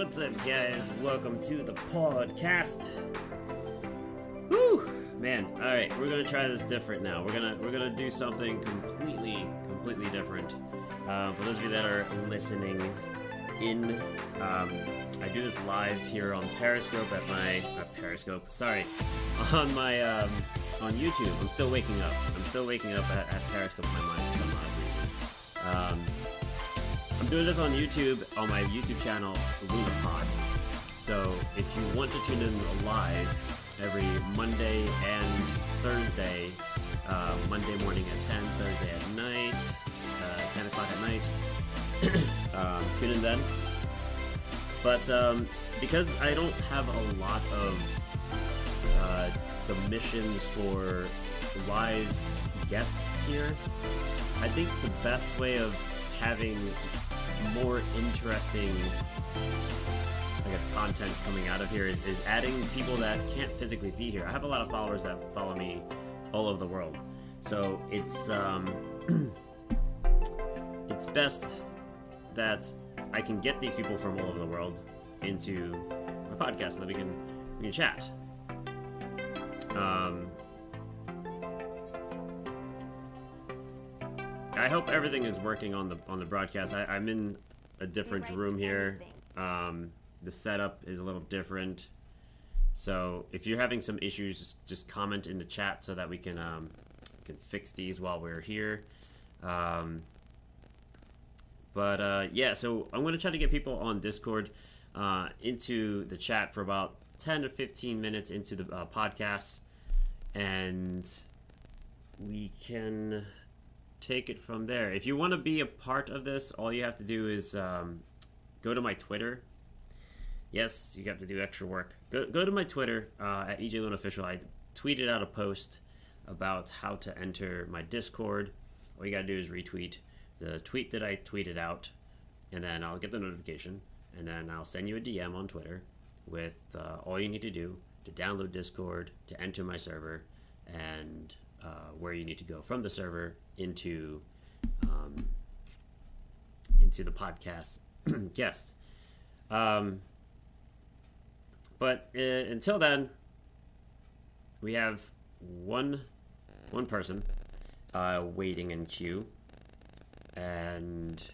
what's up, guys? Welcome to the podcast. Whew, man. All right, we're gonna try this different now. We're gonna we're gonna do something completely completely different. Uh, for those of you that are listening in, um, I do this live here on Periscope at my uh, Periscope. Sorry, on my um, on YouTube. I'm still waking up. I'm still waking up at, at Periscope. My mind for some odd reason. Um, doing this on YouTube on my YouTube channel Lunapod. So if you want to tune in live every Monday and Thursday, uh, Monday morning at 10, Thursday at night, uh, 10 o'clock at night, um, tune in then. But um, because I don't have a lot of uh, submissions for live guests here, I think the best way of having more interesting I guess content coming out of here is, is adding people that can't physically be here. I have a lot of followers that follow me all over the world. So it's um it's best that I can get these people from all over the world into my podcast so that we can we can chat. Um I hope everything is working on the on the broadcast. I, I'm in a different room here. Um, the setup is a little different. So if you're having some issues, just, just comment in the chat so that we can um, can fix these while we're here. Um, but uh, yeah, so I'm going to try to get people on Discord uh, into the chat for about 10 to 15 minutes into the uh, podcast, and we can take it from there. If you want to be a part of this, all you have to do is um, go to my Twitter. Yes, you have to do extra work. Go, go to my Twitter uh, at EJ Official. I tweeted out a post about how to enter my Discord. All you got to do is retweet the tweet that I tweeted out, and then I'll get the notification, and then I'll send you a DM on Twitter with uh, all you need to do to download Discord, to enter my server, and uh, where you need to go from the server into um, into the podcast guest. Um, but uh, until then, we have one one person uh, waiting in queue, and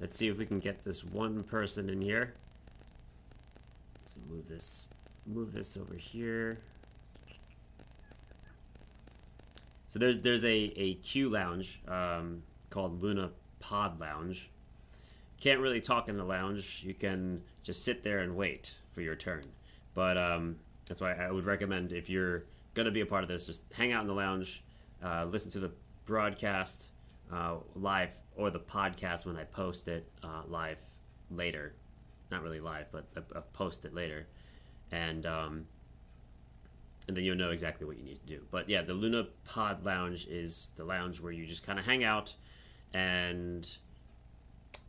let's see if we can get this one person in here. So move this move this over here. So there's there's a, a queue lounge um, called Luna Pod Lounge. Can't really talk in the lounge. You can just sit there and wait for your turn. But um, that's why I would recommend if you're gonna be a part of this, just hang out in the lounge, uh, listen to the broadcast uh, live or the podcast when I post it uh, live later. Not really live, but I, post it later, and um, and then you'll know exactly what you need to do. But yeah, the Luna Pod Lounge is the lounge where you just kind of hang out and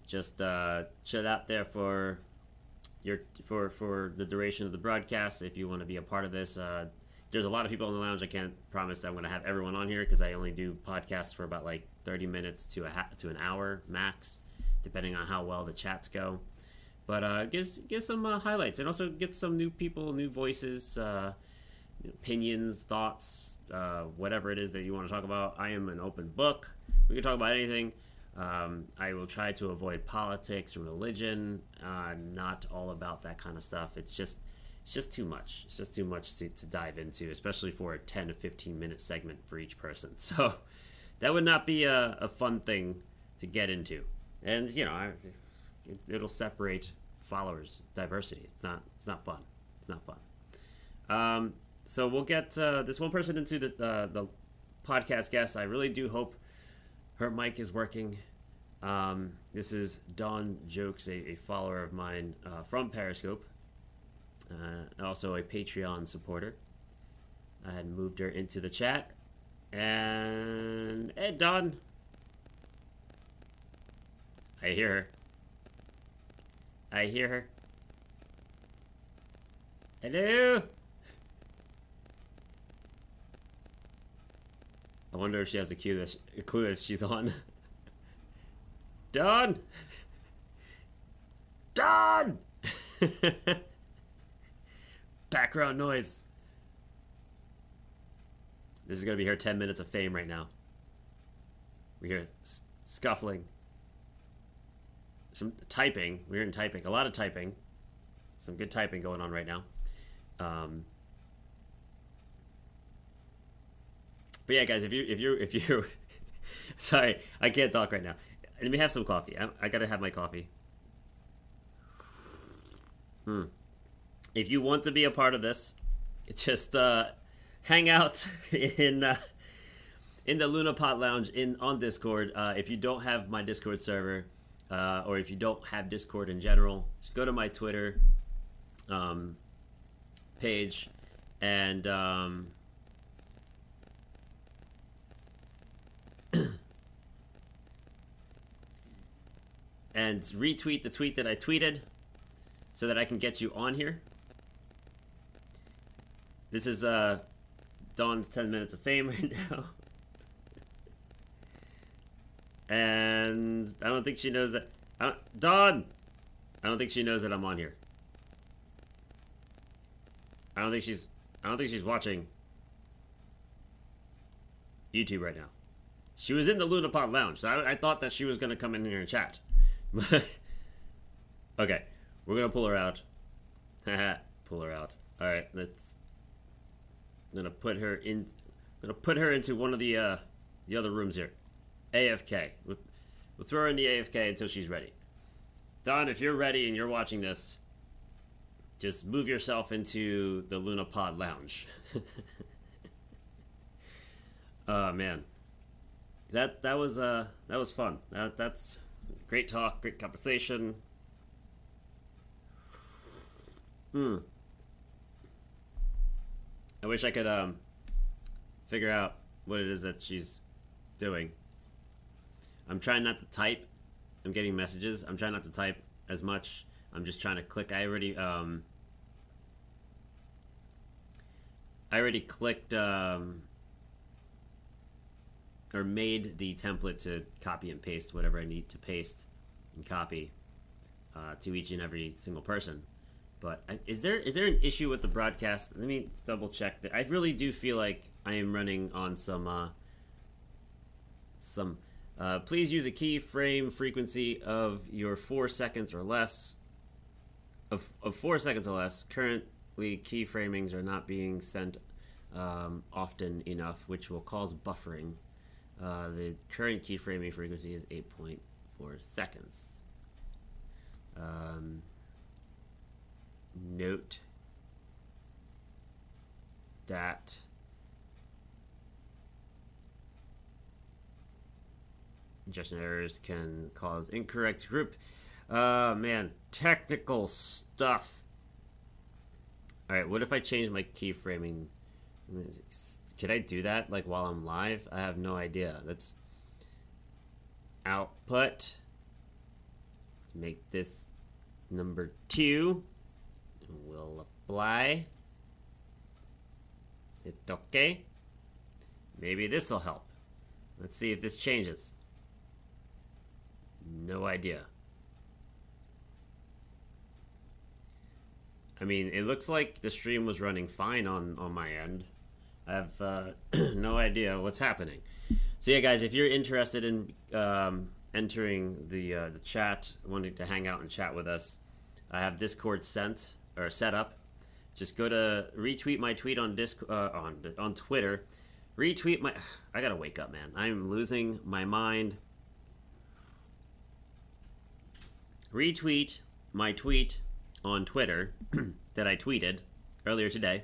just uh, chill out there for your for for the duration of the broadcast. If you want to be a part of this, uh, there's a lot of people in the lounge. I can't promise I'm going to have everyone on here because I only do podcasts for about like 30 minutes to a ha- to an hour max, depending on how well the chats go. But uh, give give some uh, highlights and also get some new people, new voices. Uh, opinions, thoughts, uh, whatever it is that you want to talk about. I am an open book. We can talk about anything. Um, I will try to avoid politics and religion. Uh, not all about that kind of stuff. It's just it's just too much. It's just too much to, to dive into, especially for a 10 to 15 minute segment for each person. So that would not be a, a fun thing to get into. And you know, it'll separate followers, diversity. It's not. It's not fun. It's not fun. Um, so we'll get uh, this one person into the uh, the podcast guest. I really do hope her mic is working. Um, this is Dawn Jokes, a, a follower of mine uh, from Periscope, uh, also a Patreon supporter. I had moved her into the chat, and hey, Dawn. I hear her. I hear her. Hello. I wonder if she has a clue that, she, a clue that she's on. Dawn! Dawn! Background noise. This is going to be her 10 minutes of fame right now. We hear scuffling. Some typing. We're in typing. A lot of typing. Some good typing going on right now. Um, but yeah, guys, if you if you if you sorry, I can't talk right now. Let me have some coffee. I, I gotta have my coffee. Hmm. If you want to be a part of this, just uh, hang out in uh, in the Luna Pod Lounge in on Discord. Uh, if you don't have my Discord server, uh, or if you don't have Discord in general, just go to my Twitter um, page and um, and retweet the tweet that I tweeted so that I can get you on here. This is uh, Dawn's 10 minutes of fame right now. and I don't think she knows that. Uh, Dawn! I don't think she knows that I'm on here. I don't think she's. I don't think she's watching YouTube right now. She was in the Lunapod Lounge, so I, I thought that she was going to come in here and chat. okay, we're gonna pull her out. pull her out. All right, let's. I'm gonna put her in. I'm gonna put her into one of the uh, the other rooms here. AFK. We'll, we'll throw her in the AFK until she's ready. Dawn, if you're ready and you're watching this, just move yourself into the Luna Pod Lounge. oh man, that that was uh that was fun. That that's great talk, great conversation. Hmm. I wish I could um figure out what it is that she's doing. I'm trying not to type. I'm getting messages. I'm trying not to type as much. I'm just trying to click. I already um I already clicked um or made the template to copy and paste whatever I need to paste and copy uh, to each and every single person. But is there is there an issue with the broadcast? Let me double check that. I really do feel like I am running on some uh, some. Uh, please use a keyframe frequency of your four seconds or less. Of, of four seconds or less. Currently, keyframings are not being sent um, often enough, which will cause buffering. Uh, the current keyframing frequency is 8.4 seconds. Um, note that ingestion errors can cause incorrect group. Uh, man, technical stuff. All right, what if I change my keyframing? Can I do that like while I'm live? I have no idea. Let's output. Let's make this number two. We'll apply. Hit OK. Maybe this will help. Let's see if this changes. No idea. I mean, it looks like the stream was running fine on, on my end. I have uh, no idea what's happening. So yeah, guys, if you're interested in um, entering the uh, the chat, wanting to hang out and chat with us, I have Discord sent or set up. Just go to retweet my tweet on disc uh, on on Twitter. Retweet my. I gotta wake up, man. I'm losing my mind. Retweet my tweet on Twitter that I tweeted earlier today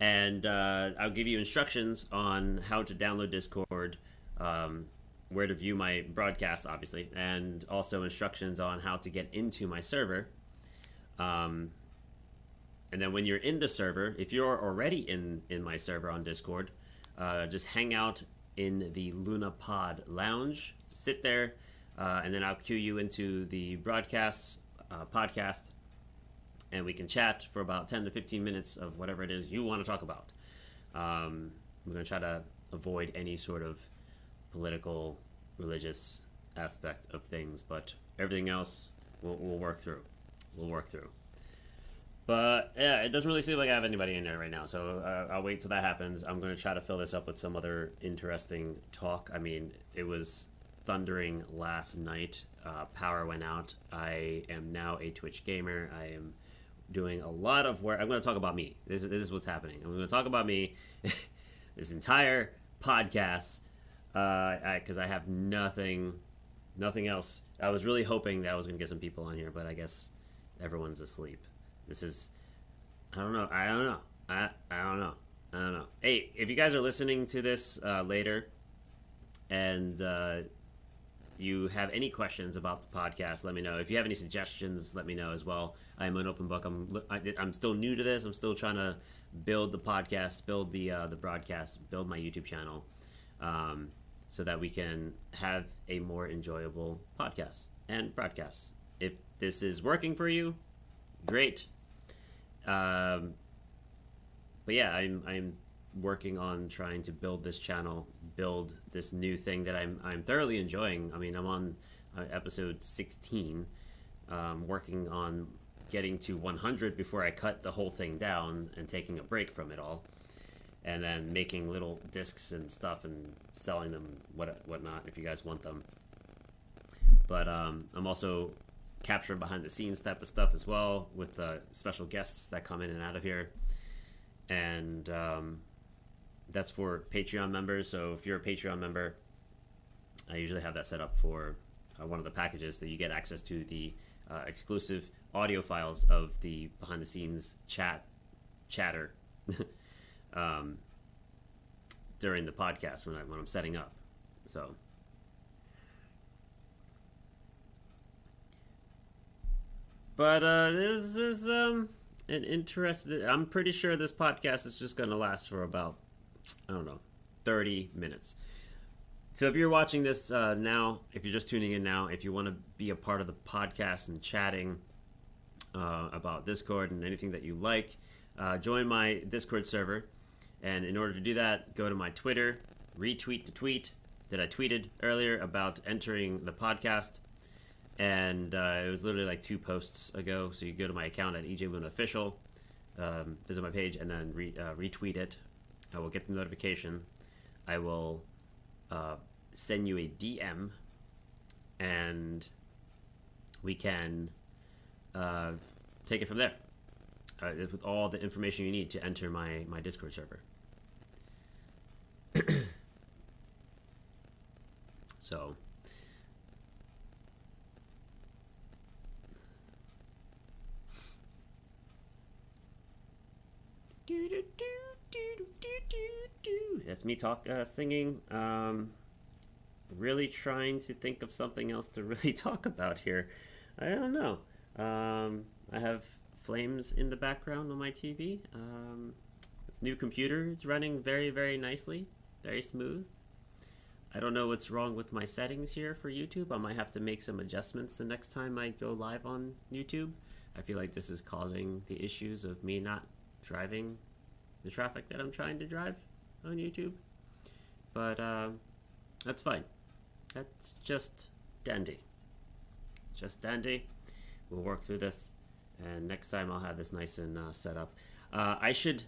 and uh, I'll give you instructions on how to download Discord, um, where to view my broadcast, obviously, and also instructions on how to get into my server. Um, and then when you're in the server, if you're already in in my server on Discord, uh, just hang out in the Luna Pod Lounge, sit there, uh, and then I'll cue you into the broadcast uh, podcast and we can chat for about 10 to 15 minutes of whatever it is you want to talk about. Um, we're going to try to avoid any sort of political, religious aspect of things, but everything else we'll, we'll work through. we'll work through. But yeah, it doesn't really seem like I have anybody in there right now. So uh, I'll wait till that happens. I'm going to try to fill this up with some other interesting talk. I mean, it was thundering last night. Uh, power went out. I am now a Twitch gamer. I am doing a lot of work. I'm going to talk about me. This, is- this is what's happening. I'm going to talk about me this entire podcast because I have nothing, nothing else. I was really hoping that I was going to get some people on here, but I guess everyone's asleep. This is, I don't know. I don't know. I I don't know. I don't know. Hey, if you guys are listening to this uh, later, and uh, you have any questions about the podcast, let me know. If you have any suggestions, let me know as well. I'm an open book. I'm I, I'm still new to this. I'm still trying to build the podcast, build the uh, the broadcast, build my YouTube channel, um, so that we can have a more enjoyable podcast and broadcast. If this is working for you, great. Um, but yeah, I'm I'm working on trying to build this channel, build this new thing that I'm I'm thoroughly enjoying. I mean, I'm on uh, episode 16, um, working on getting to 100 before I cut the whole thing down and taking a break from it all, and then making little discs and stuff and selling them what whatnot if you guys want them. But um, I'm also capturing behind the scenes type of stuff as well with uh, special guests that come in and out of here and um, that's for patreon members so if you're a patreon member i usually have that set up for uh, one of the packages that you get access to the uh, exclusive audio files of the behind the scenes chat chatter um, during the podcast when, I, when i'm setting up so But uh, this is um an interesting. I'm pretty sure this podcast is just going to last for about I don't know, thirty minutes. So if you're watching this uh, now, if you're just tuning in now, if you want to be a part of the podcast and chatting uh, about Discord and anything that you like, uh, join my Discord server. And in order to do that, go to my Twitter, retweet the tweet that I tweeted earlier about entering the podcast and uh, it was literally like two posts ago. So you go to my account at EJ Luna Official, um, visit my page, and then re- uh, retweet it. I will get the notification. I will uh, send you a DM, and we can uh, take it from there uh, with all the information you need to enter my my Discord server. so. Do, do, do, do, do, do, That's me talk uh, singing. Um, really trying to think of something else to really talk about here. I don't know. Um, I have flames in the background on my TV. Um, this new computer is running very, very nicely, very smooth. I don't know what's wrong with my settings here for YouTube. I might have to make some adjustments the next time I go live on YouTube. I feel like this is causing the issues of me not driving the traffic that I'm trying to drive on YouTube. But um, that's fine. That's just dandy. Just dandy. We'll work through this, and next time I'll have this nice and uh, set up. Uh, I should.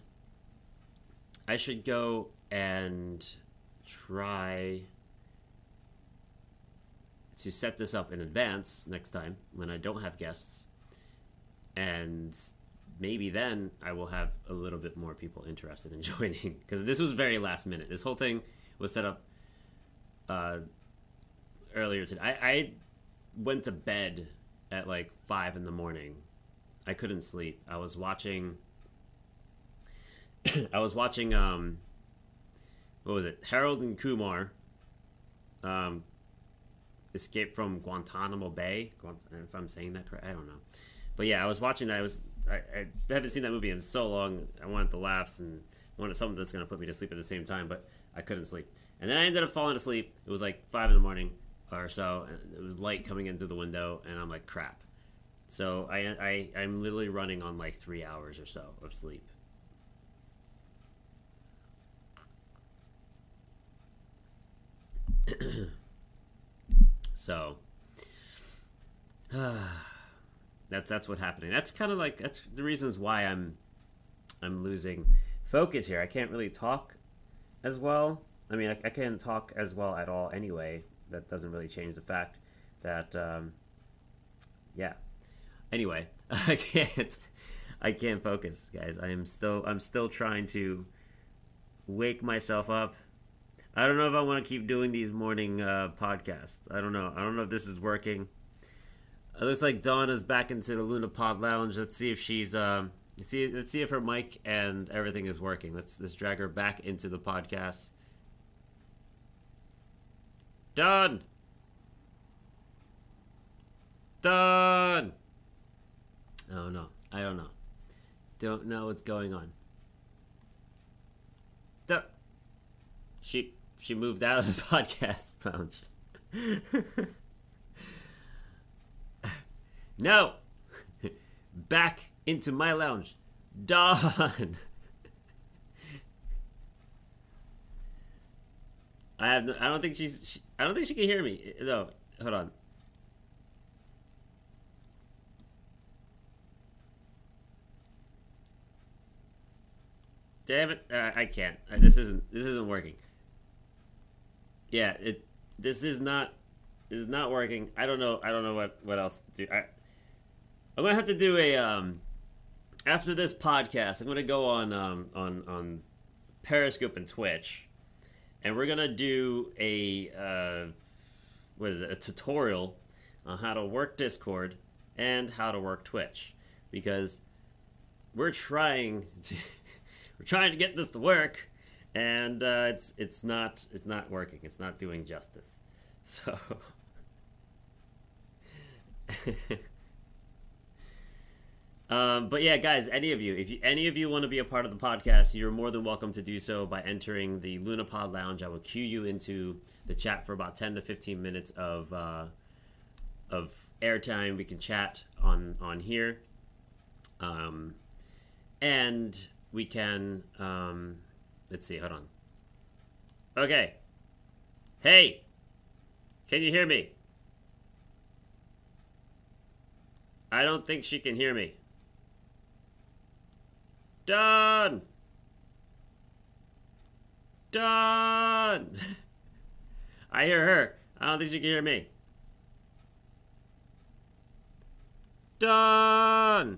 I should go and try to set this up in advance next time when I don't have guests, and maybe then I will have a little bit more people interested in joining because this was very last minute. This whole thing was set up uh, earlier today. I, I went to bed at like five in the morning. I couldn't sleep. I was watching. I was watching. Um, what was it? Harold and Kumar. Um, Escape from Guantanamo Bay. If I'm saying that correct, I don't know. But yeah, I was watching that. I was I, I haven't seen that movie in so long. I wanted the laughs and wanted something that's going to put me to sleep at the same time, but I couldn't sleep. And then I ended up falling asleep. It was like five in the morning or so. And it was light coming in through the window, and I'm like, crap. So I, I I'm literally running on like three hours or so of sleep. so ah. That's that's what's happening. That's kind of like that's the reasons why I'm I'm losing focus here. I can't really talk as well. I mean, I, I can't talk as well at all anyway. That doesn't really change the fact that um, yeah. Anyway, I can't I can't focus, guys. I am still I'm still trying to wake myself up. I don't know if I want to keep doing these morning uh, podcasts. I don't know. I don't know if this is working. It looks like Dawn is back into the Luna Pod Lounge. Let's see if she's um, let's see let's see if her mic and everything is working. Let's let's drag her back into the podcast. Dawn. Dawn. Oh no, I don't know. Don't know what's going on. Duh. She she moved out of the podcast lounge. no. Back into my lounge. Dawn. I have no, I don't think she's she, I don't think she can hear me. No, hold on. Damn it! Uh, I can't. Uh, this isn't. This isn't working. Yeah, it. This is not. This Is not working. I don't know. I don't know what what else to do. I. I'm gonna have to do a um. After this podcast, I'm gonna go on um on on Periscope and Twitch, and we're gonna do a uh, what is it? A tutorial on how to work Discord and how to work Twitch because we're trying to we're trying to get this to work, and uh, it's it's not it's not working. It's not doing justice. So. um, but yeah, guys, any of you, if you, any of you want to be a part of the podcast, you're more than welcome to do so by entering the Lunapod Lounge. I will cue you into the chat for about 10 to 15 minutes of uh, of airtime. We can chat on on here, um, and we can um, let's see. Hold on. Okay. Hey, can you hear me? I don't think she can hear me. Done. Done. I hear her. I don't think she can hear me. Done.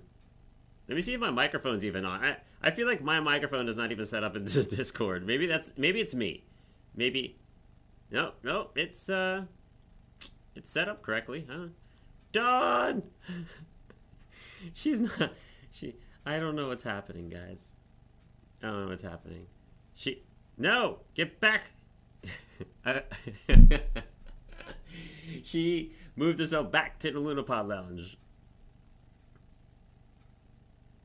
Let me see if my microphone's even on. I, I feel like my microphone is not even set up into Discord. Maybe that's maybe it's me. Maybe no, no, it's uh it's set up correctly, huh? Done. She's not she I don't know what's happening, guys. I don't know what's happening. She No, get back. She moved herself back to the Lunapod Lounge.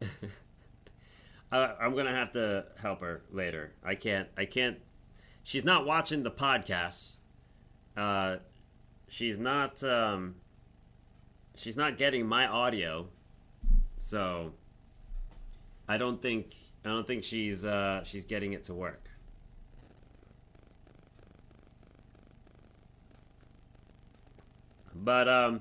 I, I'm gonna have to help her later. I can't. I can't. She's not watching the podcast. Uh, she's not. Um, she's not getting my audio, so I don't think. I don't think she's. Uh, she's getting it to work. But um.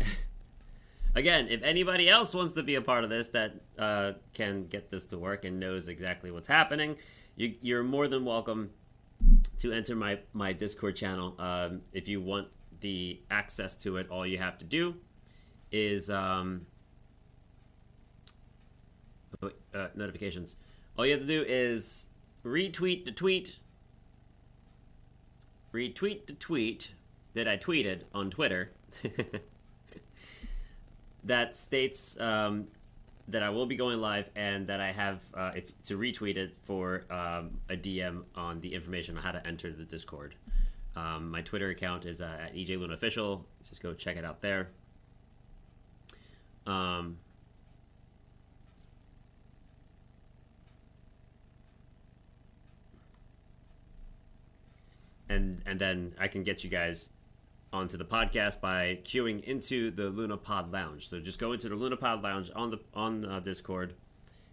again, if anybody else wants to be a part of this that uh, can get this to work and knows exactly what's happening, you, you're more than welcome to enter my, my Discord channel. Um, if you want the access to it, all you have to do is um, uh, notifications. All you have to do is retweet the tweet, retweet the tweet that I tweeted on Twitter. that states um, that I will be going live and that I have uh, if, to retweet it for um, a DM on the information on how to enter the Discord. Um, my Twitter account is uh, at EJ Luna Official. Just go check it out there. Um, and and then I can get you guys onto the podcast by queuing into the Luna Pod Lounge. So just go into the Luna Pod Lounge on the on uh, Discord,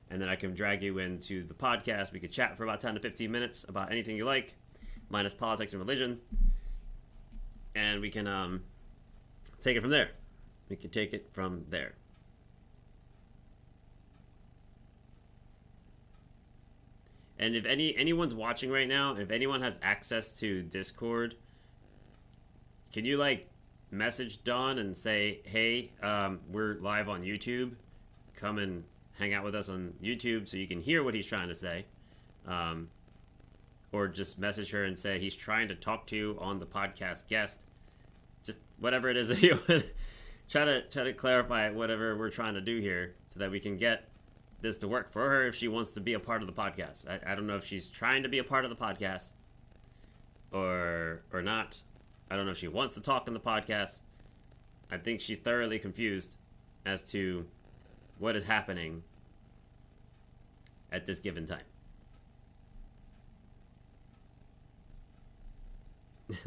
and then I can drag you into the podcast. We could chat for about ten to fifteen minutes about anything you like, minus politics and religion, and we can um, take it from there. we can take it from there. And if any anyone's watching right now, if anyone has access to Discord, can you like message Dawn and say, "Hey, um, we're live on YouTube. Come and hang out with us on YouTube so you can hear what he's trying to say." Um, or just message her and say he's trying to talk to you on the podcast guest. Just whatever it is that you try to try to clarify whatever we're trying to do here so that we can get this to work for her if she wants to be a part of the podcast. I, I don't know if she's trying to be a part of the podcast or or not. I don't know if she wants to talk in the podcast. I think she's thoroughly confused as to what is happening at this given time.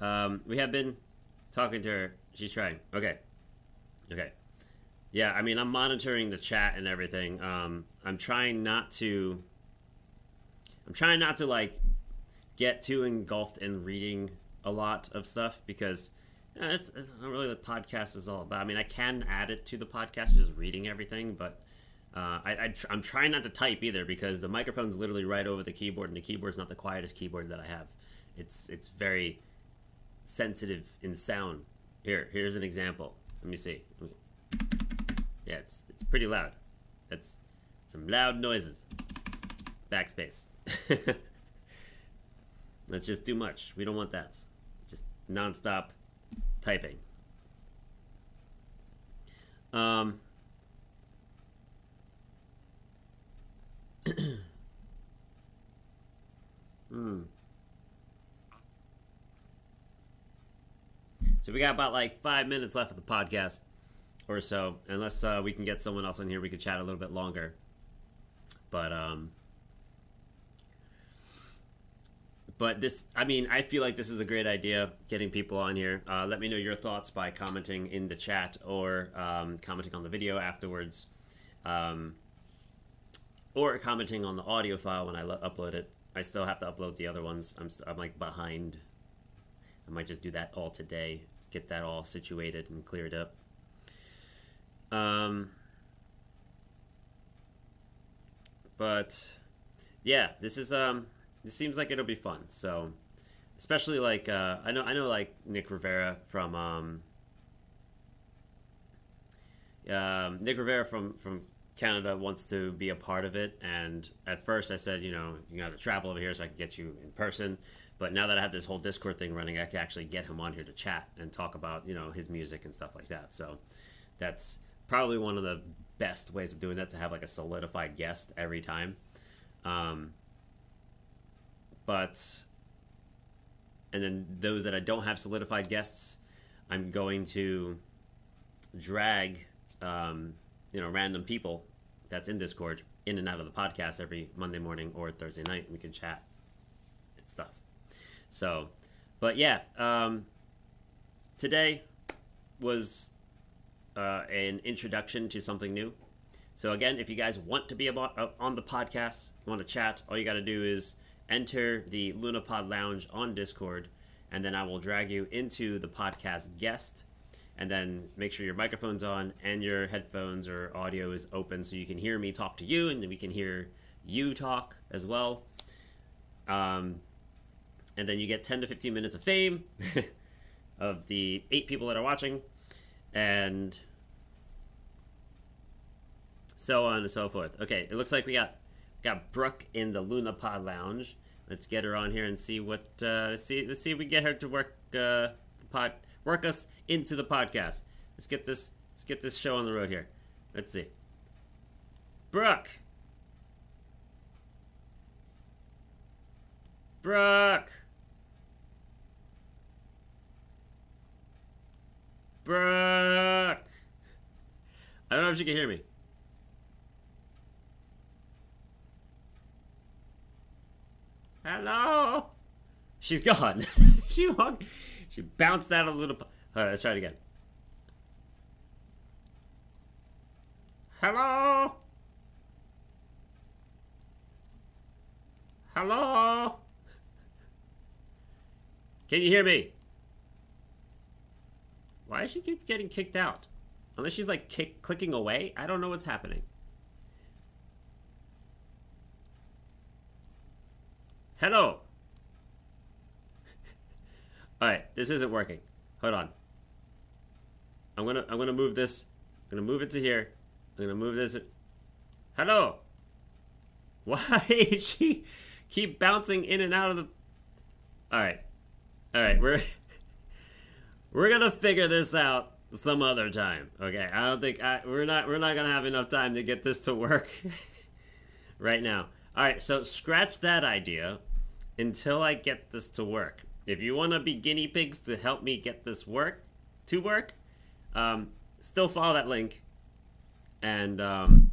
um, we have been talking to her. She's trying. Okay. Okay. Yeah, I mean, I'm monitoring the chat and everything. Um, I'm trying not to. I'm trying not to like get too engulfed in reading a lot of stuff because yeah, it's, it's not really what the podcast is all about. I mean, I can add it to the podcast, just reading everything, but uh, I, am trying not to type either because the microphone's literally right over the keyboard, and the keyboard's not the quietest keyboard that I have. It's it's very sensitive in sound. Here, here's an example. Let me see. Yeah, it's it's pretty loud. That's some loud noises. Backspace. That's just too much. We don't want that. Just nonstop typing. Um, hmm. So we got about like five minutes left of the podcast or so, unless uh, we can get someone else in here. We could chat a little bit longer. But um, but this, I mean, I feel like this is a great idea. Getting people on here. Uh, let me know your thoughts by commenting in the chat or um, commenting on the video afterwards. Um, or commenting on the audio file when I lo- upload it. I still have to upload the other ones. I'm st- I'm like behind. I might just do that all today. Get that all situated and cleared up. Um, but yeah, this is um, this seems like it'll be fun. So, especially like uh, I know I know like Nick Rivera from um, um, Nick Rivera from from Canada wants to be a part of it. And at first, I said, you know, you got to travel over here so I can get you in person. But now that I have this whole Discord thing running, I can actually get him on here to chat and talk about, you know, his music and stuff like that. So that's probably one of the best ways of doing that to have like a solidified guest every time. Um, but and then those that I don't have solidified guests, I'm going to drag um, you know random people that's in Discord in and out of the podcast every Monday morning or Thursday night. We can chat and stuff. So, but yeah, um, today was uh, an introduction to something new. So again, if you guys want to be about, uh, on the podcast, want to chat, all you got to do is enter the Lunapod Lounge on Discord, and then I will drag you into the podcast guest and then make sure your microphone's on and your headphones or audio is open so you can hear me talk to you and we can hear you talk as well. Um, and then you get 10 to 15 minutes of fame of the eight people that are watching and so on and so forth. Okay, it looks like we got got Brooke in the Luna Pod Lounge. Let's get her on here and see what uh, let's see let's see if we get her to work uh, the pod work us into the podcast. Let's get this let's get this show on the road here. Let's see. Brooke. Brooke. Brooke. I don't know if she can hear me. Hello. She's gone. she walked. She bounced out a little. All right, let's try it again. Hello? Hello? Can you hear me? Why does she keep getting kicked out? Unless she's like kick, clicking away? I don't know what's happening. Hello. All right, this isn't working. Hold on. I'm gonna I'm gonna move this. I'm gonna move it to here. I'm gonna move this. Hello. Why is she keep bouncing in and out of the? All right, all right. We're we're gonna figure this out some other time. Okay, I don't think I, we're not we're not gonna have enough time to get this to work right now. All right, so scratch that idea until I get this to work. If you want to be guinea pigs to help me get this work to work, um, still follow that link, and um,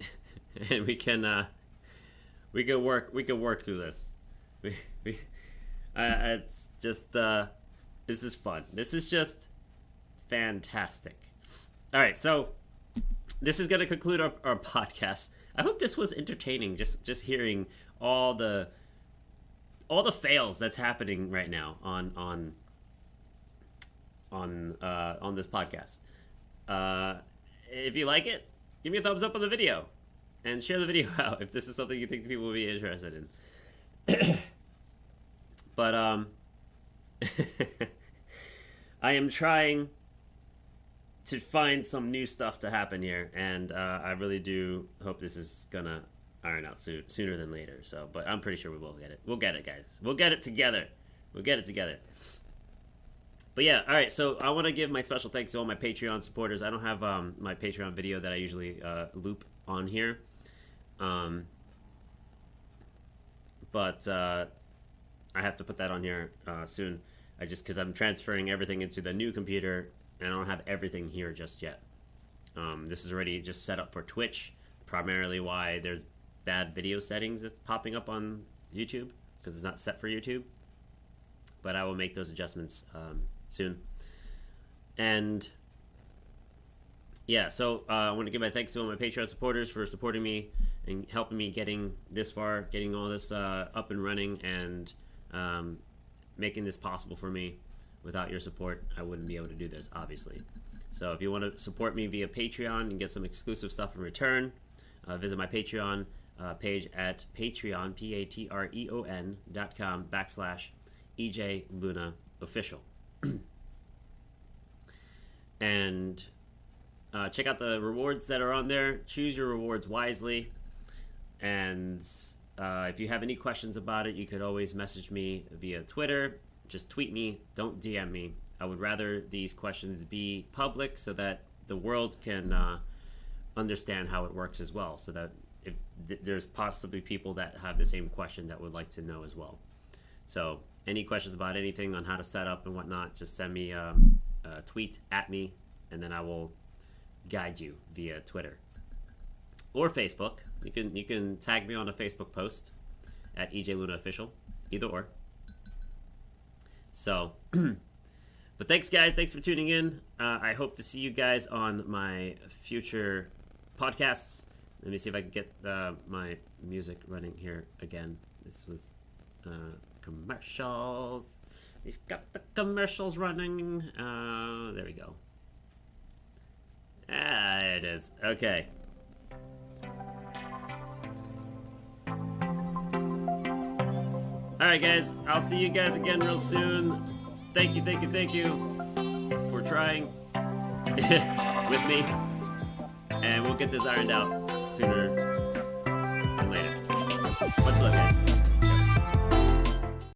and we can uh, we can work we can work through this. We, uh, it's just uh, this is fun. This is just fantastic. All right, so this is going to conclude our, our podcast. I hope this was entertaining. Just just hearing all the all the fails that's happening right now on on on uh, on this podcast. Uh, if you like it, give me a thumbs up on the video and share the video out if this is something you think people will be interested in. but um, I am trying to find some new stuff to happen here, and uh, I really do hope this is gonna iron out soon, sooner than later. So, but I'm pretty sure we will get it. We'll get it, guys. We'll get it together. We'll get it together. But yeah, all right. So I want to give my special thanks to all my Patreon supporters. I don't have um, my Patreon video that I usually uh, loop on here, um, but uh, I have to put that on here uh, soon. I just because I'm transferring everything into the new computer, and I don't have everything here just yet. Um, this is already just set up for Twitch, primarily why there's bad video settings that's popping up on YouTube because it's not set for YouTube. But I will make those adjustments um, soon. And yeah, so uh, I want to give my thanks to all my Patreon supporters for supporting me and helping me getting this far, getting all this uh, up and running, and um, making this possible for me. Without your support, I wouldn't be able to do this, obviously. So if you want to support me via Patreon and get some exclusive stuff in return, uh, visit my Patreon uh, page at Patreon, P A T R E O N dot com backslash EJ Luna official. and uh, check out the rewards that are on there. Choose your rewards wisely. And uh, if you have any questions about it, you could always message me via Twitter. Just tweet me. Don't DM me. I would rather these questions be public so that the world can uh, understand how it works as well. So that if th- there's possibly people that have the same question that would like to know as well. So any questions about anything on how to set up and whatnot, just send me a, a tweet at me, and then I will guide you via Twitter or Facebook. You can you can tag me on a Facebook post at EJ Luna Official, either or. So, but thanks guys, thanks for tuning in. Uh, I hope to see you guys on my future podcasts. Let me see if I can get uh, my music running here again. This was uh, commercials. We've got the commercials running. Uh, there we go. Ah, it is. Okay. Alright, guys. I'll see you guys again real soon. Thank you, thank you, thank you for trying with me. And we'll get this ironed out sooner